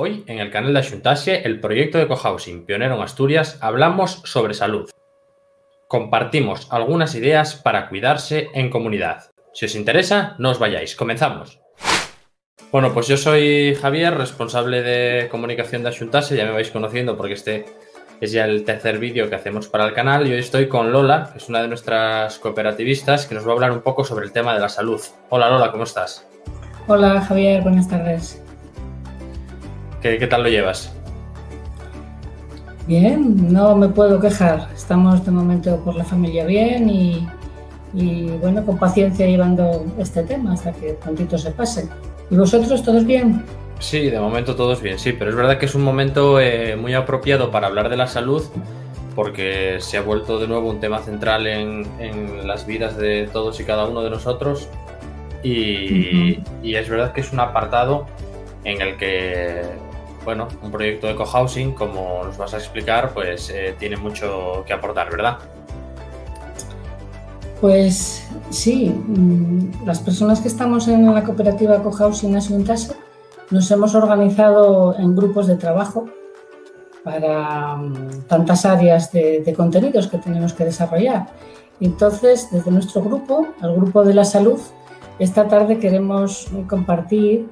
Hoy, en el canal de Axuntase, el proyecto de Cohousing, pionero en Asturias, hablamos sobre salud. Compartimos algunas ideas para cuidarse en comunidad. Si os interesa, no os vayáis. Comenzamos. Bueno, pues yo soy Javier, responsable de comunicación de Axuntase, ya me vais conociendo porque este es ya el tercer vídeo que hacemos para el canal y hoy estoy con Lola, que es una de nuestras cooperativistas, que nos va a hablar un poco sobre el tema de la salud. Hola Lola, ¿cómo estás? Hola Javier, buenas tardes. ¿Qué, tal lo llevas? Bien, no me puedo quejar. Estamos de momento por la familia bien y, bueno, con paciencia llevando este tema hasta que prontito se pase. ¿Y vosotros todos bien? Sí, de momento todos bien, sí, pero es verdad que es un momento eh, muy apropiado para hablar de la salud porque se ha vuelto de nuevo un tema central en, las vidas de todos y cada uno de nosotros y, y es verdad que es un apartado en el que bueno, un proyecto de cohousing, como nos vas a explicar, pues eh, tiene mucho que aportar, ¿verdad? Pues sí, mm, las personas que estamos en la cooperativa cohousing Asuntas nos hemos organizado en grupos de trabajo para mm, tantas áreas de, de contenidos que tenemos que desarrollar. Entonces, desde nuestro grupo, el grupo de la salud, esta tarde queremos compartir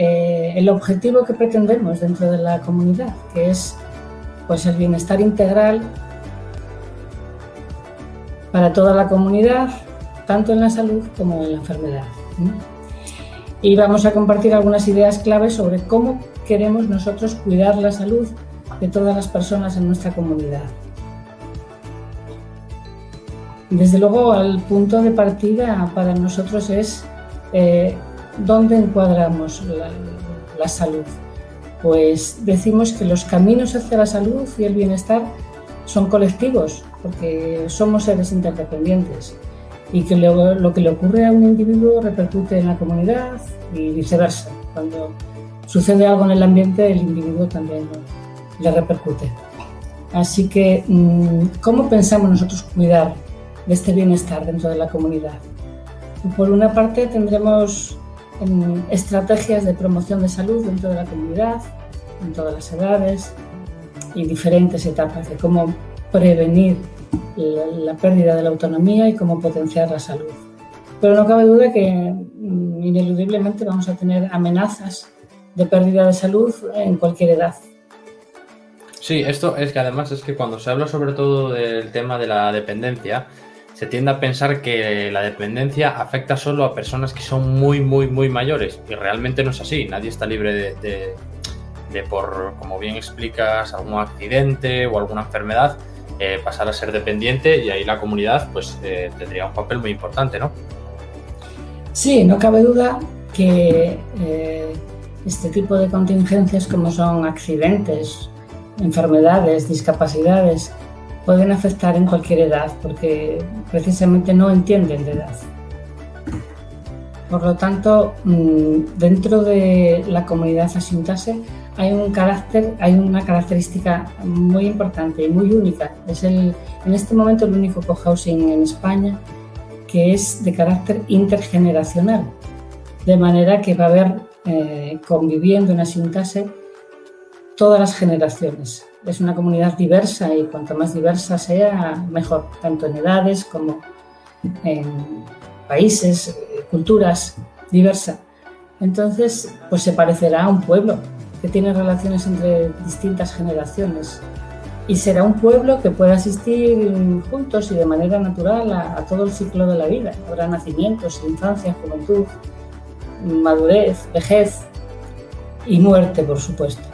eh, el objetivo que pretendemos dentro de la comunidad, que es pues, el bienestar integral para toda la comunidad, tanto en la salud como en la enfermedad. Y vamos a compartir algunas ideas claves sobre cómo queremos nosotros cuidar la salud de todas las personas en nuestra comunidad. Desde luego, el punto de partida para nosotros es eh, ¿Dónde encuadramos la, salud? Pues decimos que los caminos hacia la salud y el bienestar son colectivos, porque somos seres interdependientes y que lo, que le ocurre a un individuo repercute en la comunidad y viceversa. Cuando sucede algo en el ambiente, el individuo también le repercute. Así que, mm, ¿cómo pensamos nosotros cuidar de este bienestar dentro de la comunidad? Por una parte, tendremos en estrategias de promoción de salud dentro de la comunidad, en todas las edades y diferentes etapas de cómo prevenir la, pérdida de la autonomía y cómo potenciar la salud. Pero no cabe duda que mm, ineludiblemente vamos a tener amenazas de pérdida de salud en cualquier edad. Sí, esto es que además es que cuando se habla sobre todo del tema de la dependencia, se tiende a pensar que la dependencia afecta solo a personas que son muy, muy, muy mayores. Y realmente no es así. Nadie está libre de, por, como bien explicas, algún accidente o alguna enfermedad, eh, pasar a ser dependiente y ahí la comunidad pues eh, tendría un papel muy importante, ¿no? Sí, no cabe duda que eh, este tipo de contingencias como son accidentes, enfermedades, discapacidades, pueden afectar en cualquier edad porque precisamente no entienden de edad. Por lo tanto, mm, dentro de la comunidad asintase hay un carácter, hay una característica muy importante y muy única. Es el, en este momento el único cohousing en España que es de carácter intergeneracional, de manera que va a haber eh, conviviendo en asintase todas las generaciones, es una comunidad diversa y cuanto más diversa sea, mejor, tanto en edades como en países, culturas diversas. Entonces, pues se parecerá a un pueblo que tiene relaciones entre distintas generaciones y será un pueblo que pueda asistir juntos y de manera natural a, a todo el ciclo de la vida. Habrá nacimientos, infancia, juventud, madurez, vejez y muerte, por supuesto.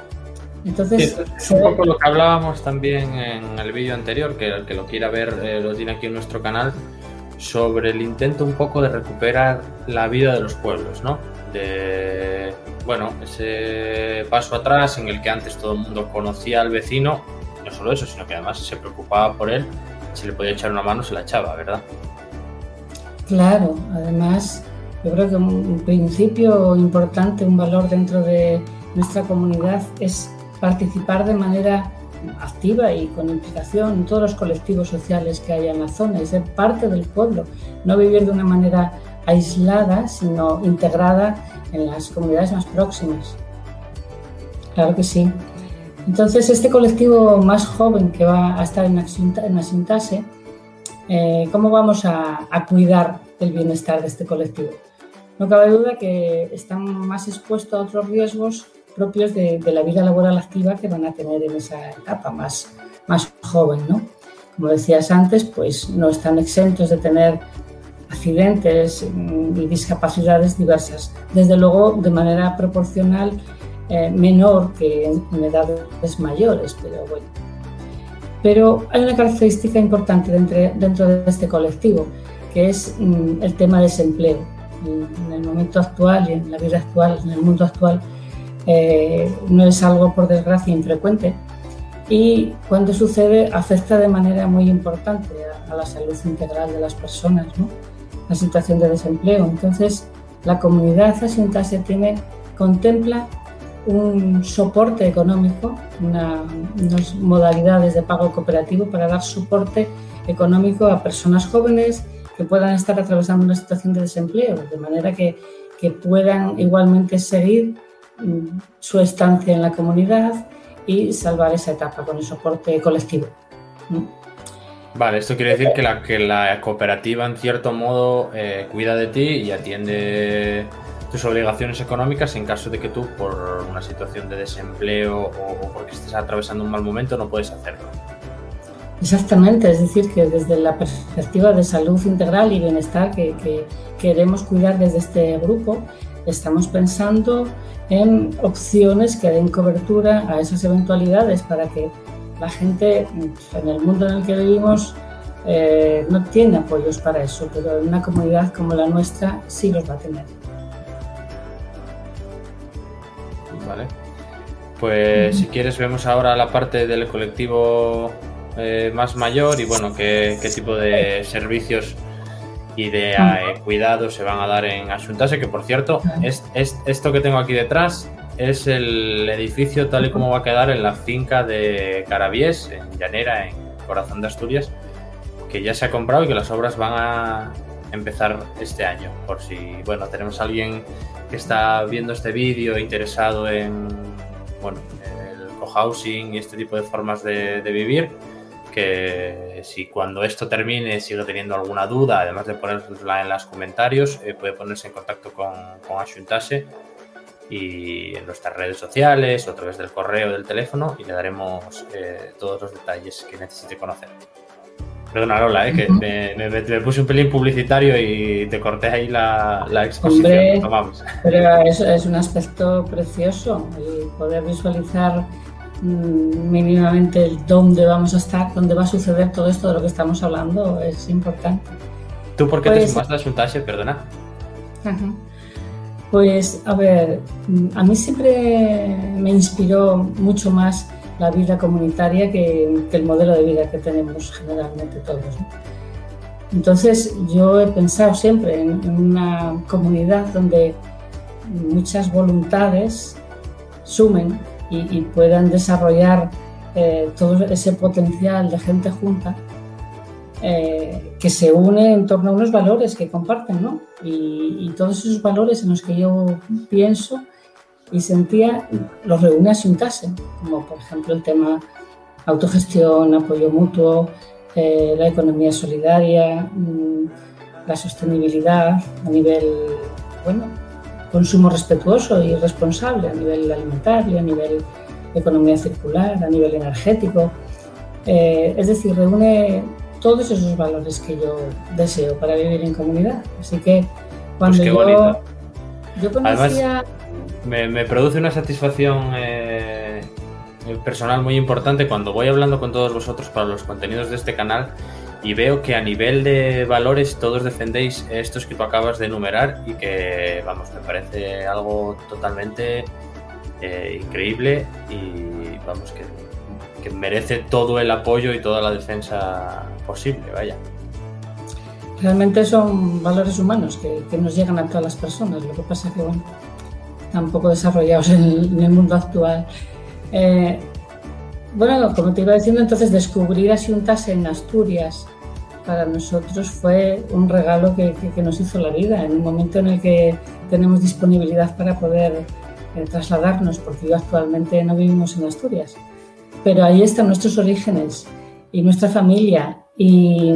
Entonces, es un poco lo que hablábamos también en el vídeo anterior, que el que lo quiera ver eh, lo tiene aquí en nuestro canal, sobre el intento un poco de recuperar la vida de los pueblos, ¿no? De, bueno, ese paso atrás en el que antes todo el mundo conocía al vecino, no solo eso, sino que además se preocupaba por él, si le podía echar una mano se la echaba, ¿verdad? Claro, además yo creo que un principio importante, un valor dentro de nuestra comunidad es participar de manera activa y con implicación en todos los colectivos sociales que haya en la zona y ser parte del pueblo, no vivir de una manera aislada, sino integrada en las comunidades más próximas. claro que sí. Entonces, este colectivo más joven que va a estar en, Asintase, eh, ¿cómo vamos a, cuidar el bienestar de este colectivo? No cabe duda que están más expuestos a otros riesgos propios de, la vida laboral activa que van a tener en esa etapa más, más joven, ¿no? Como decías antes, pues no están exentos de tener accidentes y discapacidades diversas. Desde luego, de manera proporcional, eh, menor que en, edades mayores, pero bueno. Pero hay una característica importante dentro, dentro de este colectivo, que es mm, el tema de desempleo. En, el momento actual y en la vida actual, en el mundo actual, eh, no es algo, por desgracia, infrecuente. Y cuando sucede, afecta de manera muy importante a, la salud integral de las personas, ¿no? la situación de desempleo. Entonces, la comunidad asientase tiene, contempla un soporte económico, unas modalidades de pago cooperativo para dar soporte económico a personas jóvenes que puedan estar atravesando una situación de desempleo, de manera que, que puedan igualmente seguir su estancia en la comunidad y salvar esa etapa con el soporte colectivo. Vale, esto quiere decir que la, que la cooperativa en cierto modo eh, cuida de ti y atiende tus obligaciones económicas en caso de que tú por una situación de desempleo o, porque estés atravesando un mal momento no puedes hacerlo. Exactamente, es decir, que desde la perspectiva de salud integral y bienestar que, que queremos cuidar desde este grupo, estamos pensando en opciones que den cobertura a esas eventualidades para que la gente en el mundo en el que vivimos eh, no tiene apoyos para eso, pero en una comunidad como la nuestra sí los va a tener. Vale. Pues si quieres vemos ahora la parte del colectivo eh, más mayor y bueno, qué, tipo de servicios y de eh, cuidados se van a dar en Asuntase, que por cierto, es, esto que tengo aquí detrás es el edificio tal y como va a quedar en la finca de Carabies, en Llanera, en Corazón de Asturias, que ya se ha comprado y que las obras van a empezar este año. Por si, bueno, tenemos a alguien que está viendo este vídeo interesado en, bueno, el cohousing y este tipo de formas de, vivir, que si cuando esto termine sigue teniendo alguna duda, además de ponerla en los comentarios, eh, puede ponerse en contacto con, con Ashuntase y en nuestras redes sociales o a través del correo del teléfono y le daremos eh, todos los detalles que necesite conocer. Perdona, Lola, eh, que me, puse un pelín publicitario y te corté ahí la, la exposición. Pero es, es, un aspecto precioso el poder visualizar mm, mínimamente dónde vamos a estar, dónde va a suceder todo esto de lo que estamos hablando, es importante. ¿Tú por qué te pues sumaste a Suntache, perdona? Pues, a ver, a mí siempre me inspiró mucho más la vida comunitaria que, el modelo de vida que tenemos generalmente todos. Entonces, yo he pensado siempre en, una comunidad donde muchas voluntades sumen y, puedan desarrollar eh, todo ese potencial de gente junta eh, que se une en torno a unos valores que comparten, ¿no? Y, todos esos valores en los que yo pienso y sentía los reúne a Sintase, como por ejemplo el tema autogestión, apoyo mutuo, eh, la economía solidaria, mm, la sostenibilidad a nivel, bueno, consumo respetuoso y responsable, a nivel alimentario, a nivel economía circular, a nivel energético. Eh, es decir, reúne todos esos valores que yo deseo para vivir en comunidad. Así que cuando pues yo, yo, conocía... me, produce una satisfacción eh, personal muy importante cuando voy hablando con todos vosotros para los contenidos de este canal y veo que a nivel de valores todos defendéis estos que tú acabas de enumerar y que, vamos, me parece algo totalmente eh, increíble y, vamos, que que merece todo el apoyo y toda la defensa posible, vaya. Realmente son valores humanos que, nos llegan a todas las personas, lo que pasa que, bueno, están poco desarrollados en el, mundo actual. Eh, bueno, como te iba diciendo, entonces descubrir Asiuntas en Asturias para nosotros fue un regalo que, que, nos hizo la vida, en un momento en el que tenemos disponibilidad para poder eh, trasladarnos, porque yo actualmente no vivimos en Asturias, pero ahí están nuestros orígenes y nuestra familia y,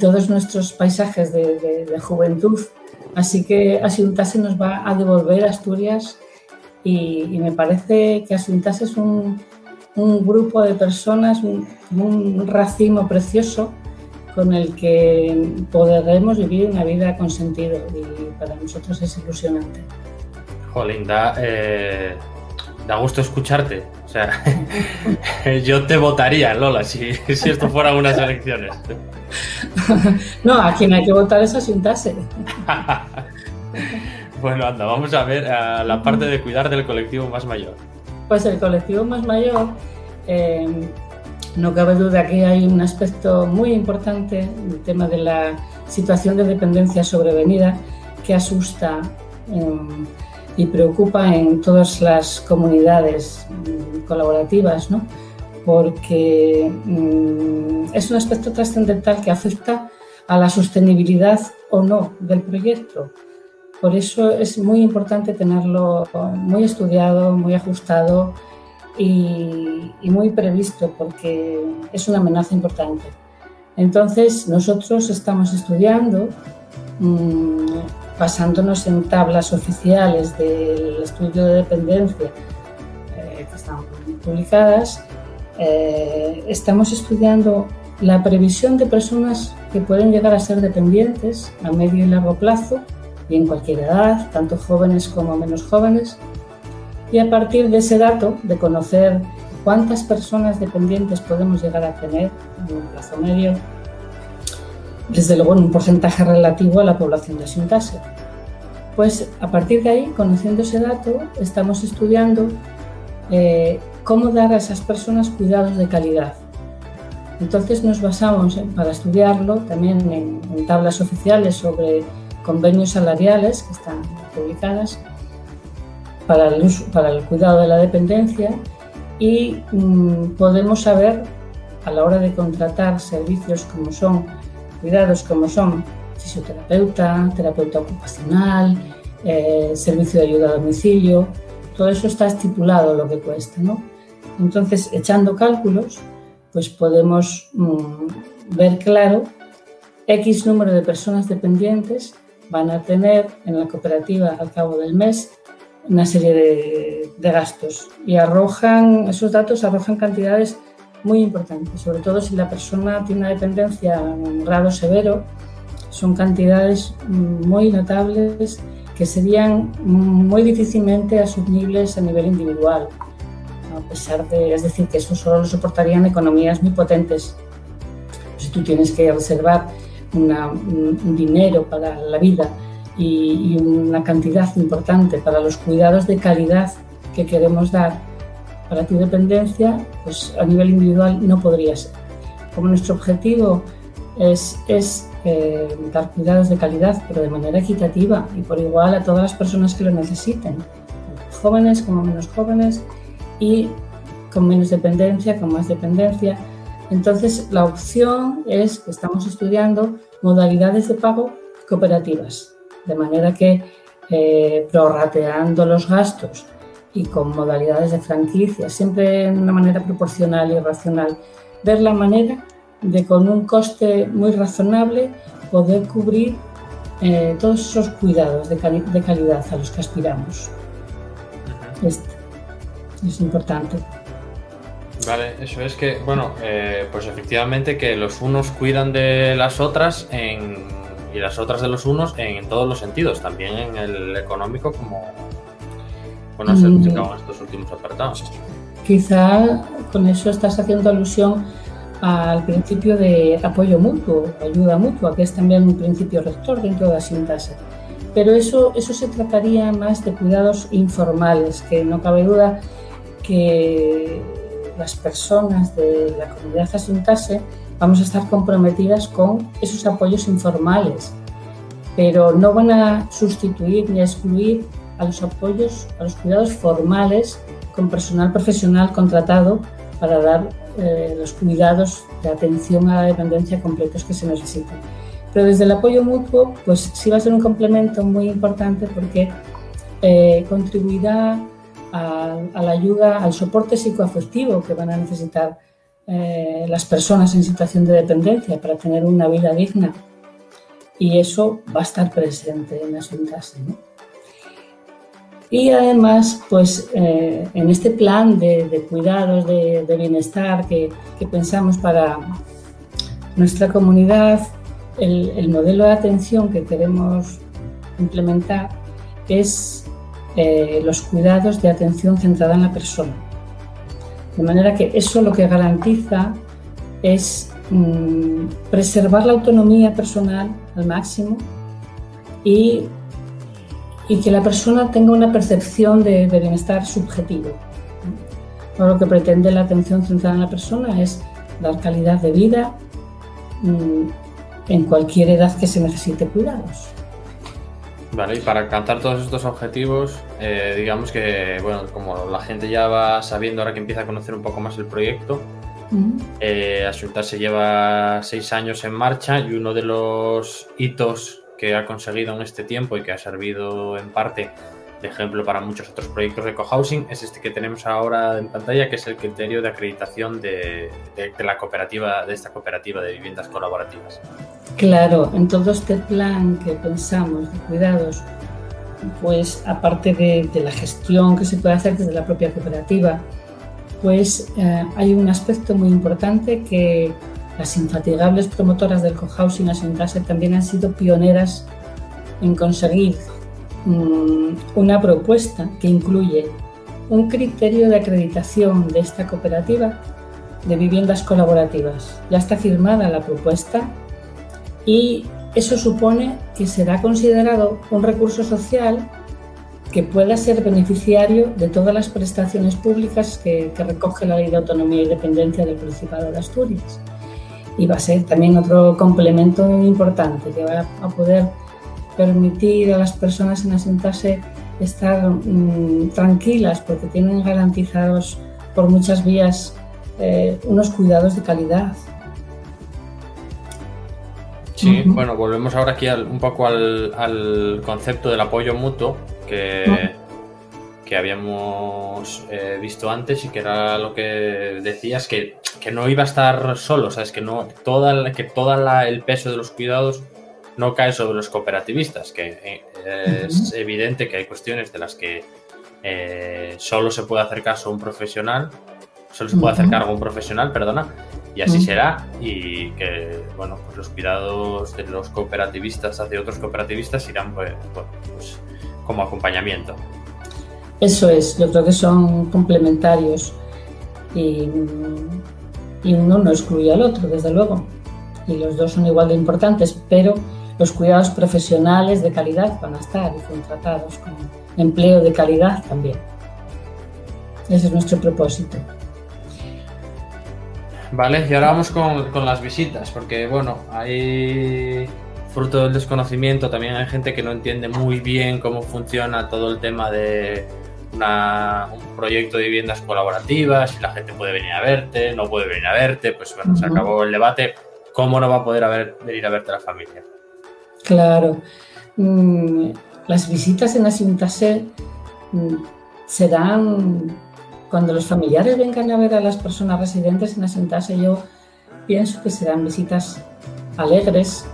todos nuestros paisajes de, juventud. Así que Asuntas nos va a devolver Asturias y, me parece que Asuntas es un, grupo de personas, un racimo precioso con el que podremos vivir una vida con sentido y para nosotros es ilusionante. Jolín, da, eh, da gusto escucharte. O sea, yo te votaría, Lola, si, si esto fueran unas elecciones. no, a quien hay que votar es a Sintase. bueno, anda, vamos a ver a la parte de cuidar del colectivo más mayor. Pues el colectivo más mayor eh, no cabe duda que hay un aspecto muy importante, el tema de la situación de dependencia sobrevenida, que asusta em, y preocupa en todas las comunidades mm, colaborativas, ¿no? porque mm, es un aspecto trascendental que afecta a la sostenibilidad o no del proyecto. Por eso es muy importante tenerlo muy estudiado, muy ajustado, y, muy previsto porque es una amenaza importante. Entonces, nosotros estamos estudiando, mm, basándonos en tablas oficiales del estudio de dependencia eh, que están publicadas, eh, estamos estudiando la previsión de personas que pueden llegar a ser dependientes a medio y largo plazo y en cualquier edad, tanto jóvenes como menos jóvenes, y a partir de ese dato, de conocer cuántas personas dependientes podemos llegar a tener en un plazo medio, desde luego en un porcentaje relativo a la población de Sintase. Pues a partir de ahí, conociendo ese dato, estamos estudiando eh, cómo dar a esas personas cuidados de calidad. Entonces nos basamos para estudiarlo también en, en tablas oficiales sobre convenios salariales que están publicadas para el, para el cuidado de la dependencia y mm, podemos saber a la hora de contratar servicios como son cuidados como son fisioterapeuta, terapeuta ocupacional, eh, servicio de ayuda a domicilio, todo eso está estipulado lo que cuesta, ¿no? Entonces, echando cálculos, pues podemos mm, ver claro X número de personas dependientes van a tener en la cooperativa al cabo del mes una serie de, gastos y arrojan, esos datos arrojan cantidades muy importantes, sobre todo si la persona tiene una dependencia en grado severo, son cantidades muy notables que serían muy difícilmente asumibles a nivel individual, a pesar de, es decir, que eso solo lo soportarían economías muy potentes. Si tú tienes que reservar un dinero para la vida y, una cantidad importante para los cuidados de calidad que queremos dar para tu dependencia, pues a nivel individual no podría ser. Como nuestro objetivo es, es eh, dar cuidados de calidad, pero de manera equitativa y por igual a todas las personas que lo necesiten, jóvenes como menos jóvenes y con menos dependencia, con más dependencia. Entonces, la opción es que estamos estudiando modalidades de pago cooperativas de manera que eh, prorrateando los gastos y con modalidades de franquicia, siempre de una manera proporcional y racional, ver la manera de con un coste muy razonable poder cubrir eh, todos esos cuidados de, calidad a los que aspiramos. Este es importante. Vale, eso es que, bueno, eh, pues efectivamente que los unos cuidan de las otras en y las otras de los unos en todos los sentidos, también en el económico como bueno, se mm. en estos últimos apartados. Quizá con eso estás haciendo alusión al principio de apoyo mutuo, ayuda mutua, que es también un principio rector dentro de la. Pero eso, eso se trataría más de cuidados informales, que no cabe duda que las personas de la comunidad asintase vamos a estar comprometidas con esos apoyos informales, pero no van a sustituir ni a excluir a los apoyos, a los cuidados formales con personal profesional contratado para dar eh, los cuidados de atención a la dependencia completos que se necesitan. Pero desde el apoyo mutuo, pues sí va a ser un complemento muy importante porque eh, contribuirá a, la ayuda, al soporte psicoafectivo que van a necesitar eh, las personas en situación de dependencia para tener una vida digna. Y eso va a estar presente en las juntas. Y además, pues eh, en este plan de, cuidados, de, bienestar que, pensamos para nuestra comunidad, el, modelo de atención que queremos implementar es eh, los cuidados de atención centrada en la persona. De manera que eso lo que garantiza es mm, preservar la autonomía personal al máximo y que la persona tenga una percepción de, bienestar subjetivo. lo que pretende la atención centrada en la persona es dar calidad de vida mm, en cualquier edad que se necesite cuidados. Vale, y para alcanzar todos estos objetivos, eh, digamos que, bueno, como la gente ya va sabiendo ahora que empieza a conocer un poco más el proyecto, eh, se lleva seis años en marcha y uno de los hitos que ha conseguido en este tiempo y que ha servido en parte de ejemplo para muchos otros proyectos de cohousing es este que tenemos ahora en pantalla, que es el criterio de acreditación de, la cooperativa, de esta cooperativa de viviendas colaborativas. Claro, en todo este plan que pensamos de cuidados, pues aparte de, la gestión que se puede hacer desde la propia cooperativa, pues eh, hay un aspecto muy importante que las infatigables promotoras del cohousing Asentase también han sido pioneras en conseguir mm, una propuesta que incluye un criterio de acreditación de esta cooperativa de viviendas colaborativas. Ya está firmada la propuesta y eso supone que será considerado un recurso social que pueda ser beneficiario de todas las prestaciones públicas que, que recoge la Ley de Autonomía y Dependencia del Principado de Asturias y va a ser también otro complemento importante que va a poder permitir a las personas en asentarse estar mm, tranquilas porque tienen garantizados por muchas vías eh, unos cuidados de calidad. Sí, bueno, volvemos ahora aquí un poco al, concepto del apoyo mutuo que, que habíamos eh, visto antes y que era lo que decías, que, que no iba a estar solo, ¿sabes? Que, no, toda, que toda el peso de los cuidados no cae sobre los cooperativistas, que eh, es evidente que hay cuestiones de las que eh, solo se puede hacer caso a un profesional, solo se puede hacer cargo a un profesional, perdona, y así será, y que, bueno, pues los cuidados de los cooperativistas hacia otros cooperativistas irán, pues, pues como acompañamiento. Eso es, yo creo que son complementarios y, uno no excluye al otro, desde luego. Y los dos son igual de importantes, pero los cuidados profesionales de calidad van a estar y contratados con empleo de calidad también. Ese es nuestro propósito. Vale, y ahora vamos con, con las visitas, porque bueno, hay fruto del desconocimiento, también hay gente que no entiende muy bien cómo funciona todo el tema de un proyecto de viviendas colaborativas, si la gente puede venir a verte, no puede venir a verte, pues bueno, se acabó el debate. ¿Cómo no va a poder venir a verte la familia? Claro. Mm, las visitas en Asintase mm, serán cuando los familiares vengan a ver a las personas residentes en Asintase. Yo pienso que serán visitas alegres,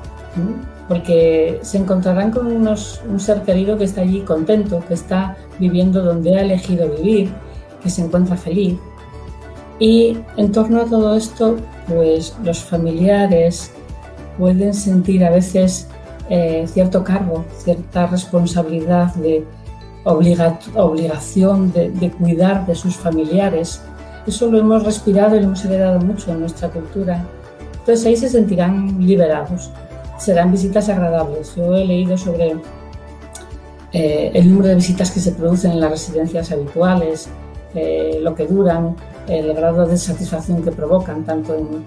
porque se encontrarán con un ser querido que está allí contento, que está viviendo donde ha elegido vivir, que se encuentra feliz. Y en torno a todo esto, pues los familiares pueden sentir a veces eh, cierto cargo, cierta responsabilidad de obligación de, de cuidar de sus familiares. Eso lo hemos respirado y lo hemos heredado mucho en nuestra cultura. Entonces ahí se sentirán liberados serán visitas agradables. Yo he leído sobre eh, el número de visitas que se producen en las residencias habituales, eh, lo que duran, el grado de satisfacción que provocan, tanto en,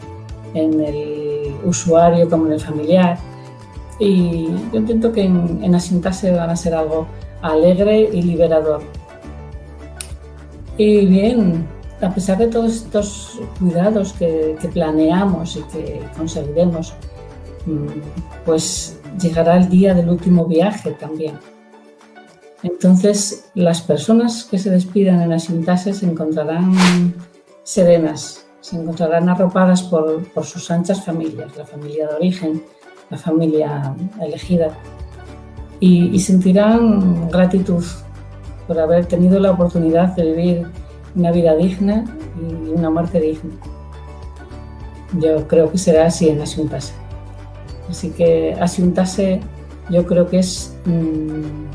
el usuario como en el familiar. Y yo entiendo que en, en Asintase van a ser algo alegre y liberador. Y bien, a pesar de todos estos cuidados que, planeamos y que conseguiremos, pues llegará el día del último viaje también. Entonces, las personas que se despidan en las intases se encontrarán serenas, se encontrarán arropadas por sus anchas familias, la familia de origen, la familia elegida, y, y sentirán gratitud por haber tenido la oportunidad de vivir una vida digna y una muerte digna. Yo creo que será así en Asiuntase. Así que Asiuntase yo creo que es mmm,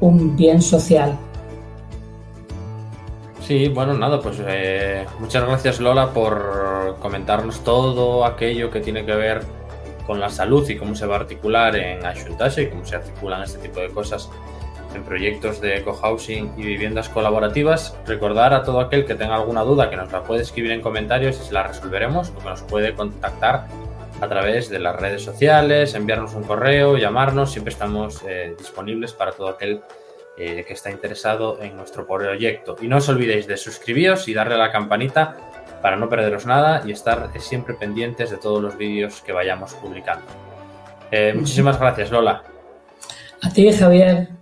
un bien social. Sí, bueno, nada, pues eh, muchas gracias Lola por comentarnos todo aquello que tiene que ver con la salud y cómo se va a articular en Ayuntase y cómo se articulan este tipo de cosas en proyectos de cohousing y viviendas colaborativas. Recordar a todo aquel que tenga alguna duda que nos la puede escribir en comentarios y se la resolveremos o que nos puede contactar a través de las redes sociales, enviarnos un correo, llamarnos. Siempre estamos eh, disponibles para todo aquel eh, que está interesado en nuestro proyecto. Y no os olvidéis de suscribiros y darle a la campanita para no perderos nada y estar siempre pendientes de todos los vídeos que vayamos publicando. Eh, muchísimas gracias, Lola. A ti, Javier.